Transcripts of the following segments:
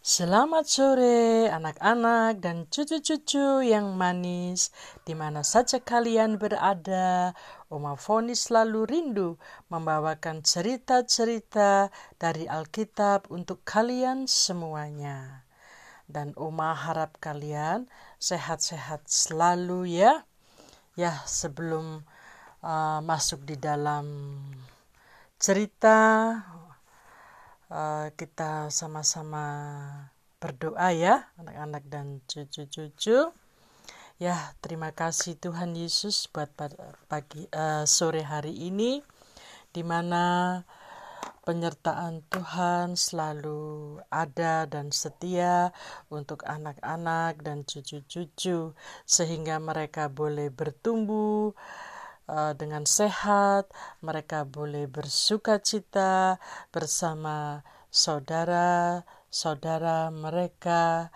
Selamat sore anak-anak dan cucu-cucu yang manis di mana saja kalian berada. Oma Foni selalu rindu membawakan cerita-cerita dari Alkitab untuk kalian semuanya. Dan Oma harap kalian sehat-sehat selalu ya. Ya, sebelum uh, masuk di dalam cerita uh, kita sama-sama berdoa ya anak-anak dan cucu-cucu. Ya terima kasih Tuhan Yesus buat pagi uh, sore hari ini di mana penyertaan Tuhan selalu ada dan setia untuk anak-anak dan cucu-cucu sehingga mereka boleh bertumbuh uh, dengan sehat, mereka boleh bersuka cita bersama saudara-saudara mereka,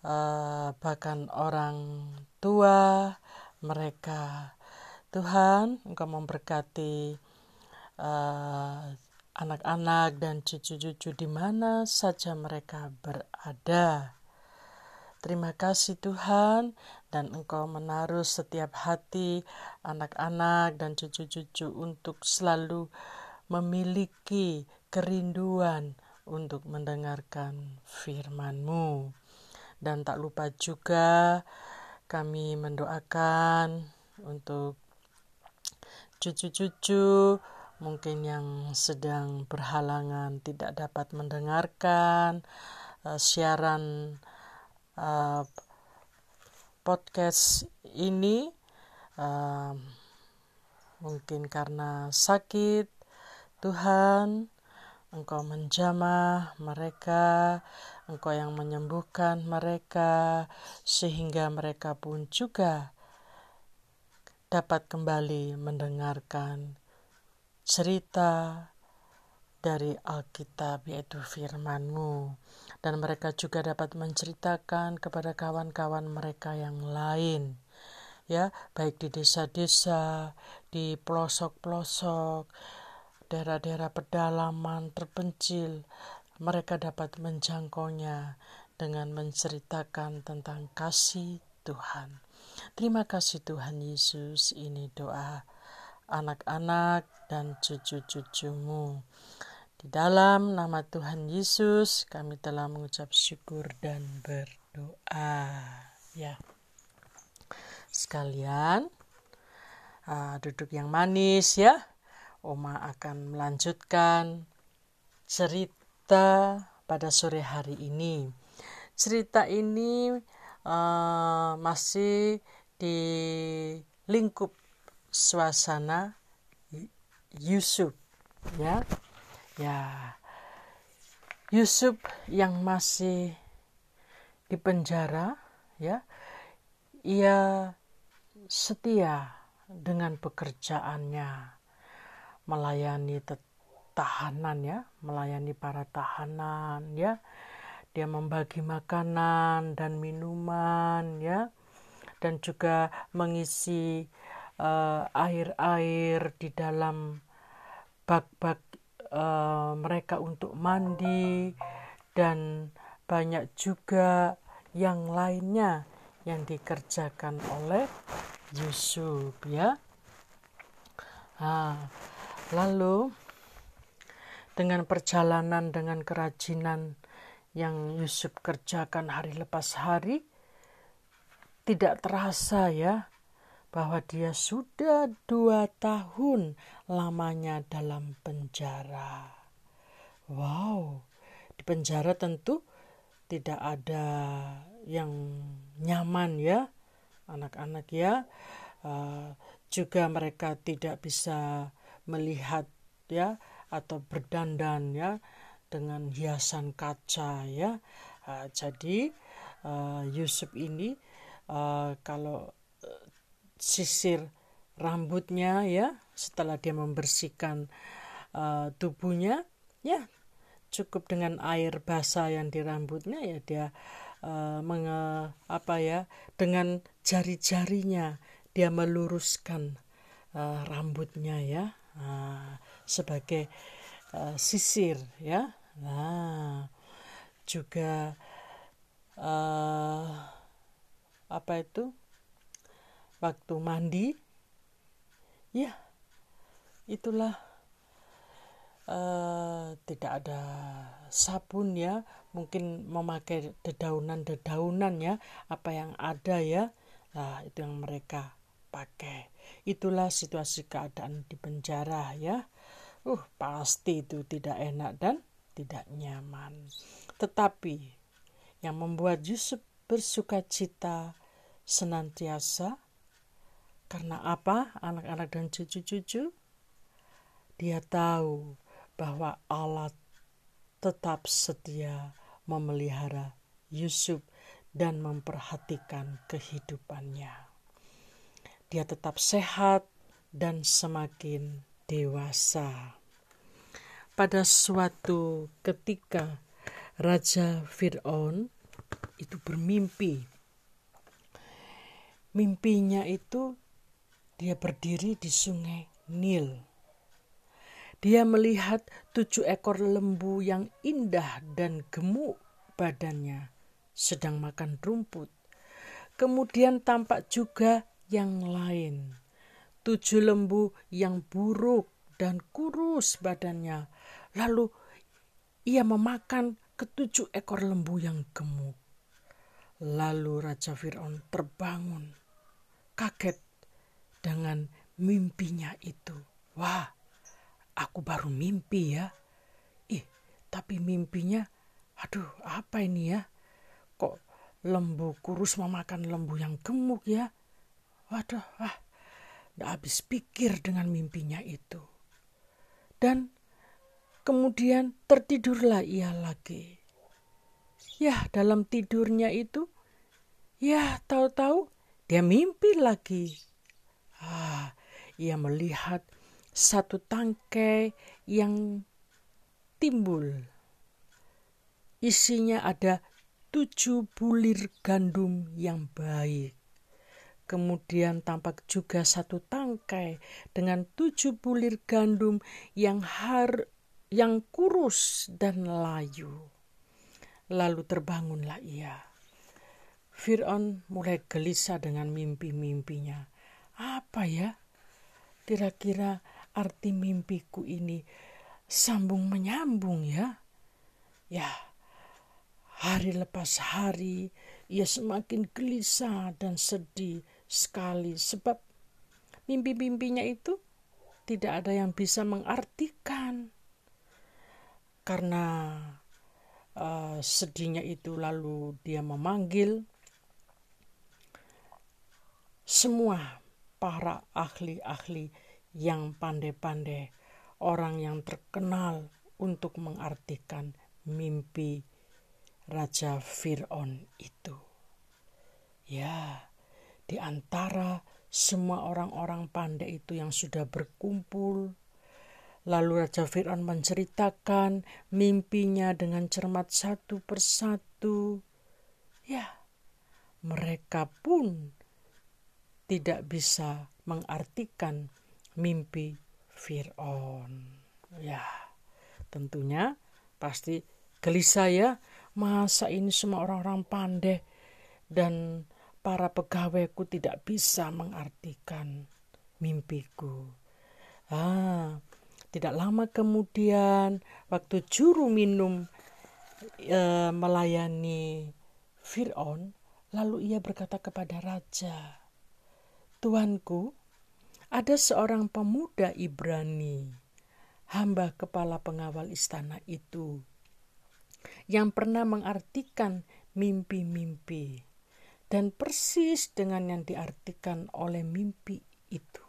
uh, bahkan orang tua mereka. Tuhan, Engkau memberkati anak anak-anak dan cucu-cucu di mana saja mereka berada. Terima kasih Tuhan, dan Engkau menaruh setiap hati anak-anak dan cucu-cucu untuk selalu memiliki kerinduan untuk mendengarkan firman-Mu. Dan tak lupa juga kami mendoakan untuk cucu-cucu mungkin yang sedang berhalangan tidak dapat mendengarkan uh, siaran uh, podcast ini uh, mungkin karena sakit Tuhan Engkau menjamah mereka, Engkau yang menyembuhkan mereka, sehingga mereka pun juga dapat kembali mendengarkan cerita dari Alkitab, yaitu firman-Mu dan mereka juga dapat menceritakan kepada kawan-kawan mereka yang lain ya baik di desa-desa di pelosok-pelosok daerah-daerah pedalaman terpencil mereka dapat menjangkaunya dengan menceritakan tentang kasih Tuhan. Terima kasih Tuhan Yesus, ini doa anak-anak dan cucu-cucumu. Di dalam nama Tuhan Yesus, kami telah mengucap syukur dan berdoa. Ya, sekalian, uh, duduk yang manis ya. Oma akan melanjutkan cerita pada sore hari ini. Cerita ini uh, masih di lingkup suasana Yusuf, ya Ya, Yusuf yang masih di penjara, ya, ia setia dengan pekerjaannya, melayani tahanan ya, melayani para tahanan ya. Dia membagi makanan dan minuman ya, dan juga mengisi air-air uh, di dalam bak-bak uh, mereka untuk mandi dan banyak juga yang lainnya yang dikerjakan oleh Yusuf ya. Nah, lalu dengan perjalanan dengan kerajinan yang Yusuf kerjakan hari lepas hari tidak terasa ya bahwa dia sudah dua tahun lamanya dalam penjara. Wow, di penjara tentu tidak ada yang nyaman ya, anak-anak ya. Uh, juga mereka tidak bisa melihat ya atau berdandan ya dengan hiasan kaca ya. Uh, jadi uh, Yusuf ini uh, kalau sisir rambutnya ya. Setelah dia membersihkan uh, tubuhnya ya. Cukup dengan air basah yang di rambutnya ya dia uh, menge, apa ya dengan jari-jarinya dia meluruskan uh, rambutnya ya. Uh, sebagai uh, sisir ya. Nah juga uh, apa itu waktu mandi. Ya itulah uh, tidak ada sabun ya. Mungkin memakai dedaunan-dedaunan ya apa yang ada ya. Nah itu yang mereka pakai. Itulah situasi keadaan di penjara ya. Uh pasti itu tidak enak dan tidak nyaman. Tetapi yang membuat Yusuf bersuka cita senantiasa karena apa anak-anak dan cucu-cucu dia tahu bahwa Allah tetap setia memelihara Yusuf dan memperhatikan kehidupannya. Dia tetap sehat dan semakin dewasa. Pada suatu ketika, Raja Fir'aun itu bermimpi. Mimpinya itu dia berdiri di sungai Nil dia melihat tujuh ekor lembu yang indah dan gemuk badannya sedang makan rumput. Kemudian tampak juga yang lain. Tujuh lembu yang buruk dan kurus badannya. Lalu ia memakan ketujuh ekor lembu yang gemuk. Lalu Raja Fir'aun terbangun, kaget dengan mimpinya itu. Wah, aku baru mimpi ya. Ih, tapi mimpinya, aduh apa ini ya? Kok lembu kurus memakan lembu yang gemuk ya? Waduh, ah, gak habis pikir dengan mimpinya itu. Dan kemudian tertidurlah ia lagi. Ya, dalam tidurnya itu, ya tahu-tahu dia mimpi lagi. Ah, ia melihat satu tangkai yang timbul. Isinya ada tujuh bulir gandum yang baik. Kemudian tampak juga satu tangkai dengan tujuh bulir gandum yang har yang kurus dan layu. Lalu terbangunlah ia. Fir'aun mulai gelisah dengan mimpi-mimpinya. Apa ya? Kira-kira arti mimpiku ini sambung menyambung ya. Ya, hari lepas hari ia semakin gelisah dan sedih sekali sebab mimpi-mimpinya itu tidak ada yang bisa mengartikan. Karena uh, sedihnya itu lalu dia memanggil semua para ahli-ahli yang pandai-pandai, orang yang terkenal untuk mengartikan mimpi Raja Fir'aun itu. Ya, di antara semua orang-orang pandai itu yang sudah berkumpul, lalu Raja Fir'aun menceritakan mimpinya dengan cermat satu persatu. Ya, mereka pun tidak bisa mengartikan mimpi Fir'aun. Ya, tentunya pasti gelisah ya. Masa ini semua orang-orang pandai dan para pegawaiku tidak bisa mengartikan mimpiku. Ah, tidak lama kemudian waktu juru minum e, melayani Fir'aun, lalu ia berkata kepada raja, Tuanku, ada seorang pemuda Ibrani, hamba kepala pengawal istana itu, yang pernah mengartikan mimpi-mimpi dan persis dengan yang diartikan oleh mimpi itu.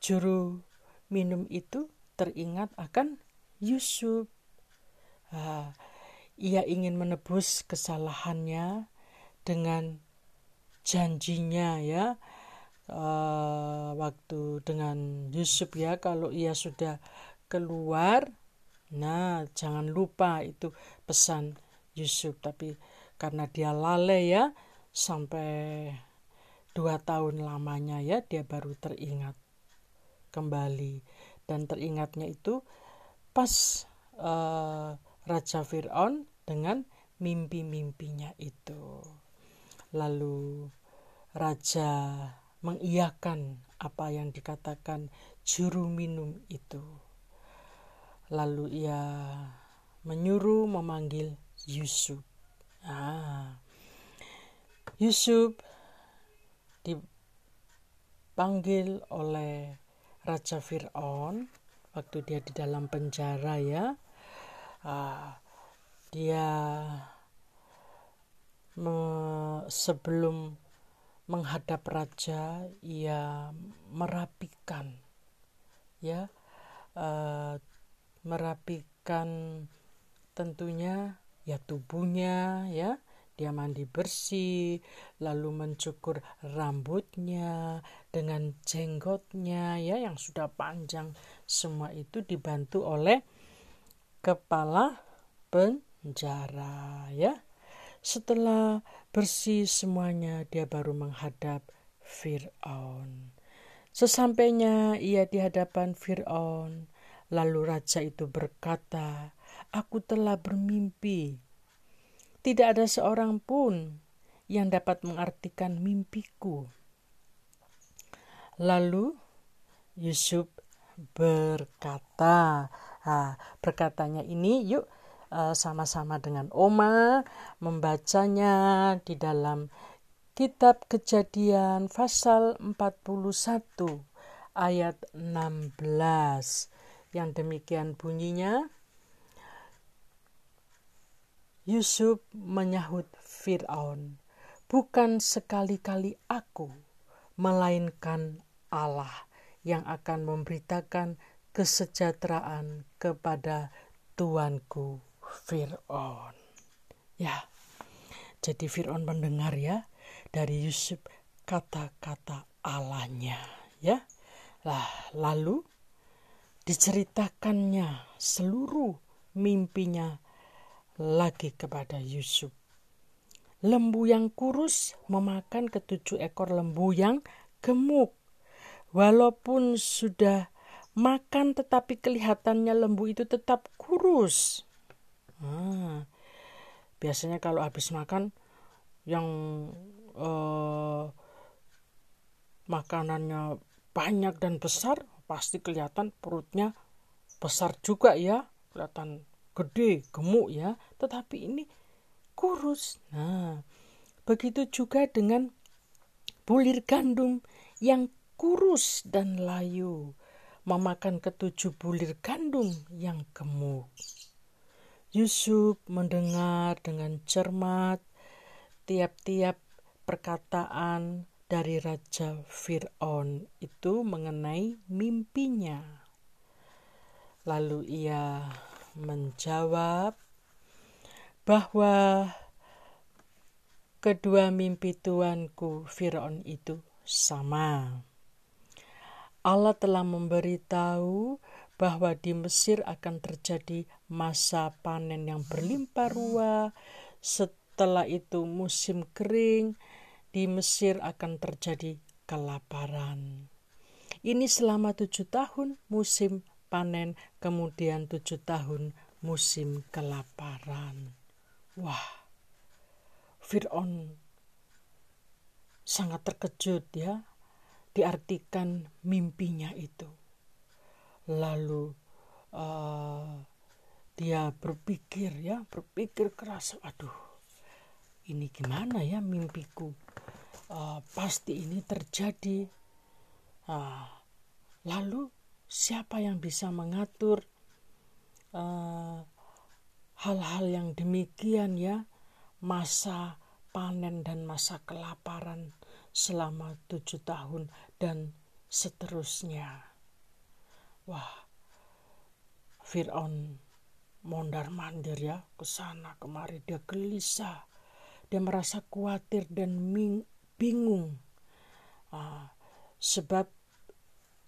Juru minum itu teringat akan Yusuf. Ah, ia ingin menebus kesalahannya dengan janjinya ya uh, waktu dengan Yusuf ya kalau ia sudah keluar nah jangan lupa itu pesan Yusuf tapi karena dia lalai ya sampai dua tahun lamanya ya dia baru teringat kembali dan teringatnya itu pas uh, Raja Fir'aun dengan mimpi-mimpinya itu. Lalu raja mengiyakan apa yang dikatakan juru minum itu. Lalu ia menyuruh memanggil Yusuf. Ah. Yusuf dipanggil oleh Raja Fir'aun waktu dia di dalam penjara ya. Ah, dia sebelum menghadap raja ia merapikan ya uh, merapikan tentunya ya tubuhnya ya dia mandi bersih, lalu mencukur rambutnya dengan jenggotnya ya yang sudah panjang. Semua itu dibantu oleh kepala penjara ya. Setelah bersih semuanya, dia baru menghadap Firaun. Sesampainya ia di hadapan Firaun, lalu raja itu berkata, "Aku telah bermimpi tidak ada seorang pun yang dapat mengartikan mimpiku. Lalu Yusuf berkata, nah, berkatanya ini yuk sama-sama dengan Oma membacanya di dalam kitab kejadian pasal 41 ayat 16 yang demikian bunyinya Yusuf menyahut Fir'aun, "Bukan sekali-kali aku, melainkan Allah yang akan memberitakan kesejahteraan kepada tuanku Fir'aun." Ya, jadi Fir'aun mendengar ya dari Yusuf kata-kata Allahnya ya. Lah, lalu diceritakannya seluruh mimpinya lagi kepada Yusuf. Lembu yang kurus memakan ketujuh ekor lembu yang gemuk. Walaupun sudah makan tetapi kelihatannya lembu itu tetap kurus. Ah, biasanya kalau habis makan yang eh, makanannya banyak dan besar pasti kelihatan perutnya besar juga ya kelihatan gede, gemuk ya, tetapi ini kurus. Nah, begitu juga dengan bulir gandum yang kurus dan layu memakan ketujuh bulir gandum yang gemuk. Yusuf mendengar dengan cermat tiap-tiap perkataan dari Raja Fir'aun itu mengenai mimpinya. Lalu ia menjawab bahwa kedua mimpi tuanku Firaun itu sama. Allah telah memberitahu bahwa di Mesir akan terjadi masa panen yang berlimpah ruah. Setelah itu musim kering, di Mesir akan terjadi kelaparan. Ini selama tujuh tahun musim panen, kemudian tujuh tahun musim kelaparan. Wah, Fir'aun sangat terkejut ya, diartikan mimpinya itu. Lalu uh, dia berpikir ya, berpikir keras, aduh, ini gimana ya mimpiku? Uh, pasti ini terjadi. Uh, lalu siapa yang bisa mengatur eh, hal-hal uh, yang demikian ya masa panen dan masa kelaparan selama tujuh tahun dan seterusnya wah Fir'aun mondar mandir ya ke sana kemari dia gelisah dia merasa khawatir dan bingung uh, sebab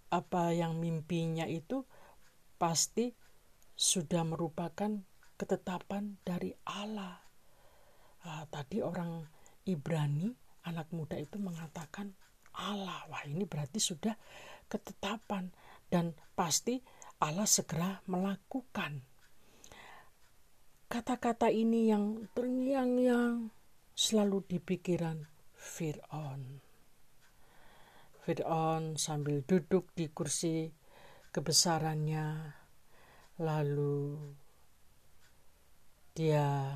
apa yang mimpinya itu pasti sudah merupakan ketetapan dari Allah. Uh, tadi orang Ibrani, anak muda itu mengatakan Allah. Wah, ini berarti sudah ketetapan dan pasti Allah segera melakukan. kata-kata ini yang terngiang-ngiang selalu di pikiran Fir'aun. Fir'aun sambil duduk di kursi kebesarannya, lalu dia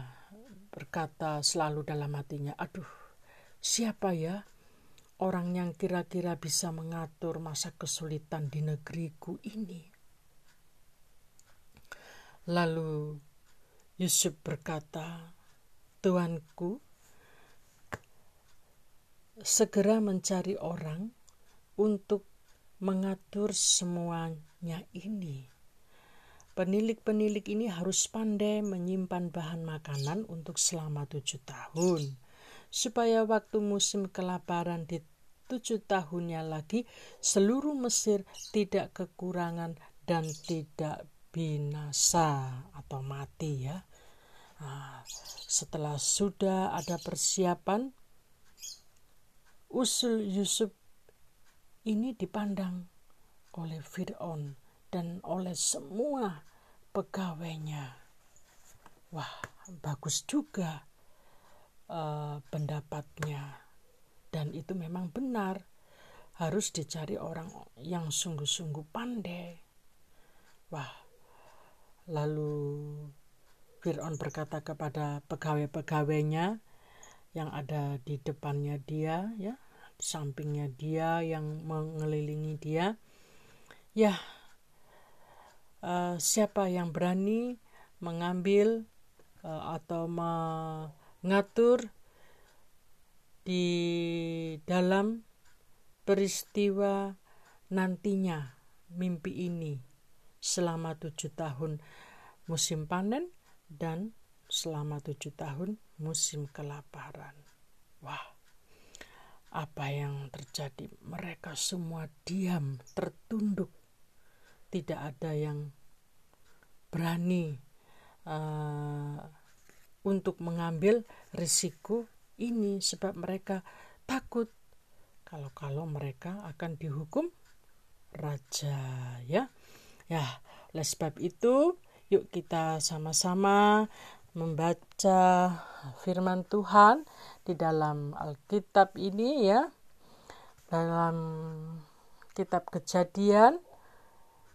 berkata selalu dalam hatinya, "Aduh, siapa ya orang yang kira-kira bisa mengatur masa kesulitan di negeriku ini?" Lalu Yusuf berkata, "Tuanku, segera mencari orang untuk mengatur semuanya ini. Penilik-penilik ini harus pandai menyimpan bahan makanan untuk selama tujuh tahun, supaya waktu musim kelaparan di tujuh tahunnya lagi, seluruh Mesir tidak kekurangan dan tidak binasa atau mati ya. Nah, setelah sudah ada persiapan, usul Yusuf ini dipandang oleh Fir'aun dan oleh semua pegawainya. Wah, bagus juga uh, pendapatnya. Dan itu memang benar. Harus dicari orang yang sungguh-sungguh pandai. Wah, lalu Fir'aun berkata kepada pegawai-pegawainya yang ada di depannya dia, ya, sampingnya dia yang mengelilingi dia ya uh, siapa yang berani mengambil uh, atau mengatur di dalam peristiwa nantinya mimpi ini selama tujuh tahun musim panen dan selama tujuh tahun musim kelaparan. Wah, apa yang terjadi? Mereka semua diam, tertunduk. Tidak ada yang berani uh, untuk mengambil risiko ini sebab mereka takut kalau-kalau mereka akan dihukum raja ya. Ya, oleh sebab itu yuk kita sama-sama membaca firman Tuhan di dalam Alkitab ini ya dalam kitab Kejadian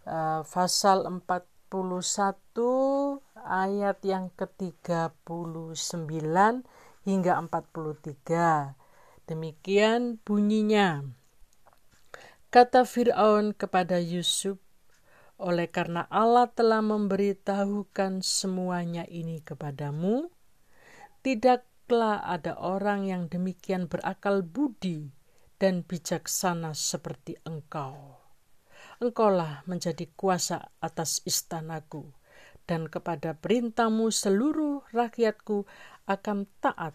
uh, pasal 41 ayat yang ke-39 hingga 43 demikian bunyinya. Kata Firaun kepada Yusuf oleh karena Allah telah memberitahukan semuanya ini kepadamu, tidaklah ada orang yang demikian berakal budi dan bijaksana seperti engkau. Engkaulah menjadi kuasa atas istanaku, dan kepada perintahmu seluruh rakyatku akan taat.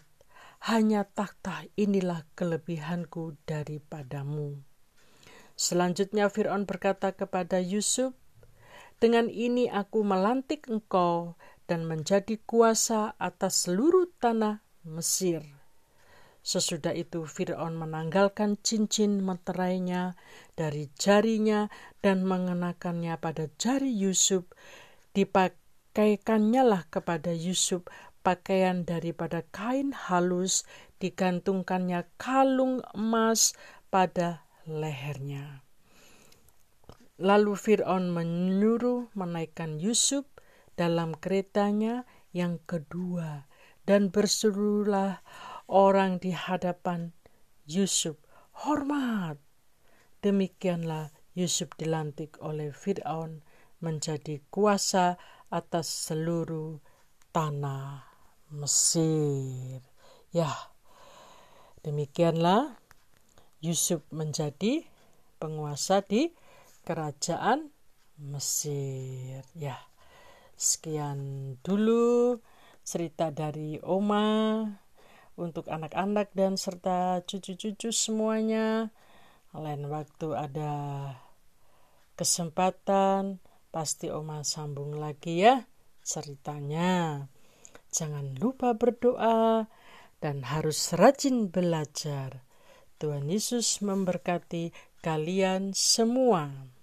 Hanya takhta inilah kelebihanku daripadamu. Selanjutnya Fir'aun berkata kepada Yusuf, dengan ini aku melantik engkau dan menjadi kuasa atas seluruh tanah Mesir. Sesudah itu Fir'aun menanggalkan cincin meterainya dari jarinya dan mengenakannya pada jari Yusuf. Dipakaikannya lah kepada Yusuf pakaian daripada kain halus, digantungkannya kalung emas pada lehernya. Lalu Fir'aun menyuruh menaikkan Yusuf dalam keretanya yang kedua dan berserulah orang di hadapan Yusuf, hormat. Demikianlah Yusuf dilantik oleh Fir'aun menjadi kuasa atas seluruh tanah Mesir. Ya, demikianlah Yusuf menjadi penguasa di kerajaan Mesir. Ya, sekian dulu cerita dari Oma untuk anak-anak dan serta cucu-cucu semuanya. Lain waktu ada kesempatan, pasti Oma sambung lagi ya ceritanya. Jangan lupa berdoa dan harus rajin belajar. Tuhan Yesus memberkati kalian semua.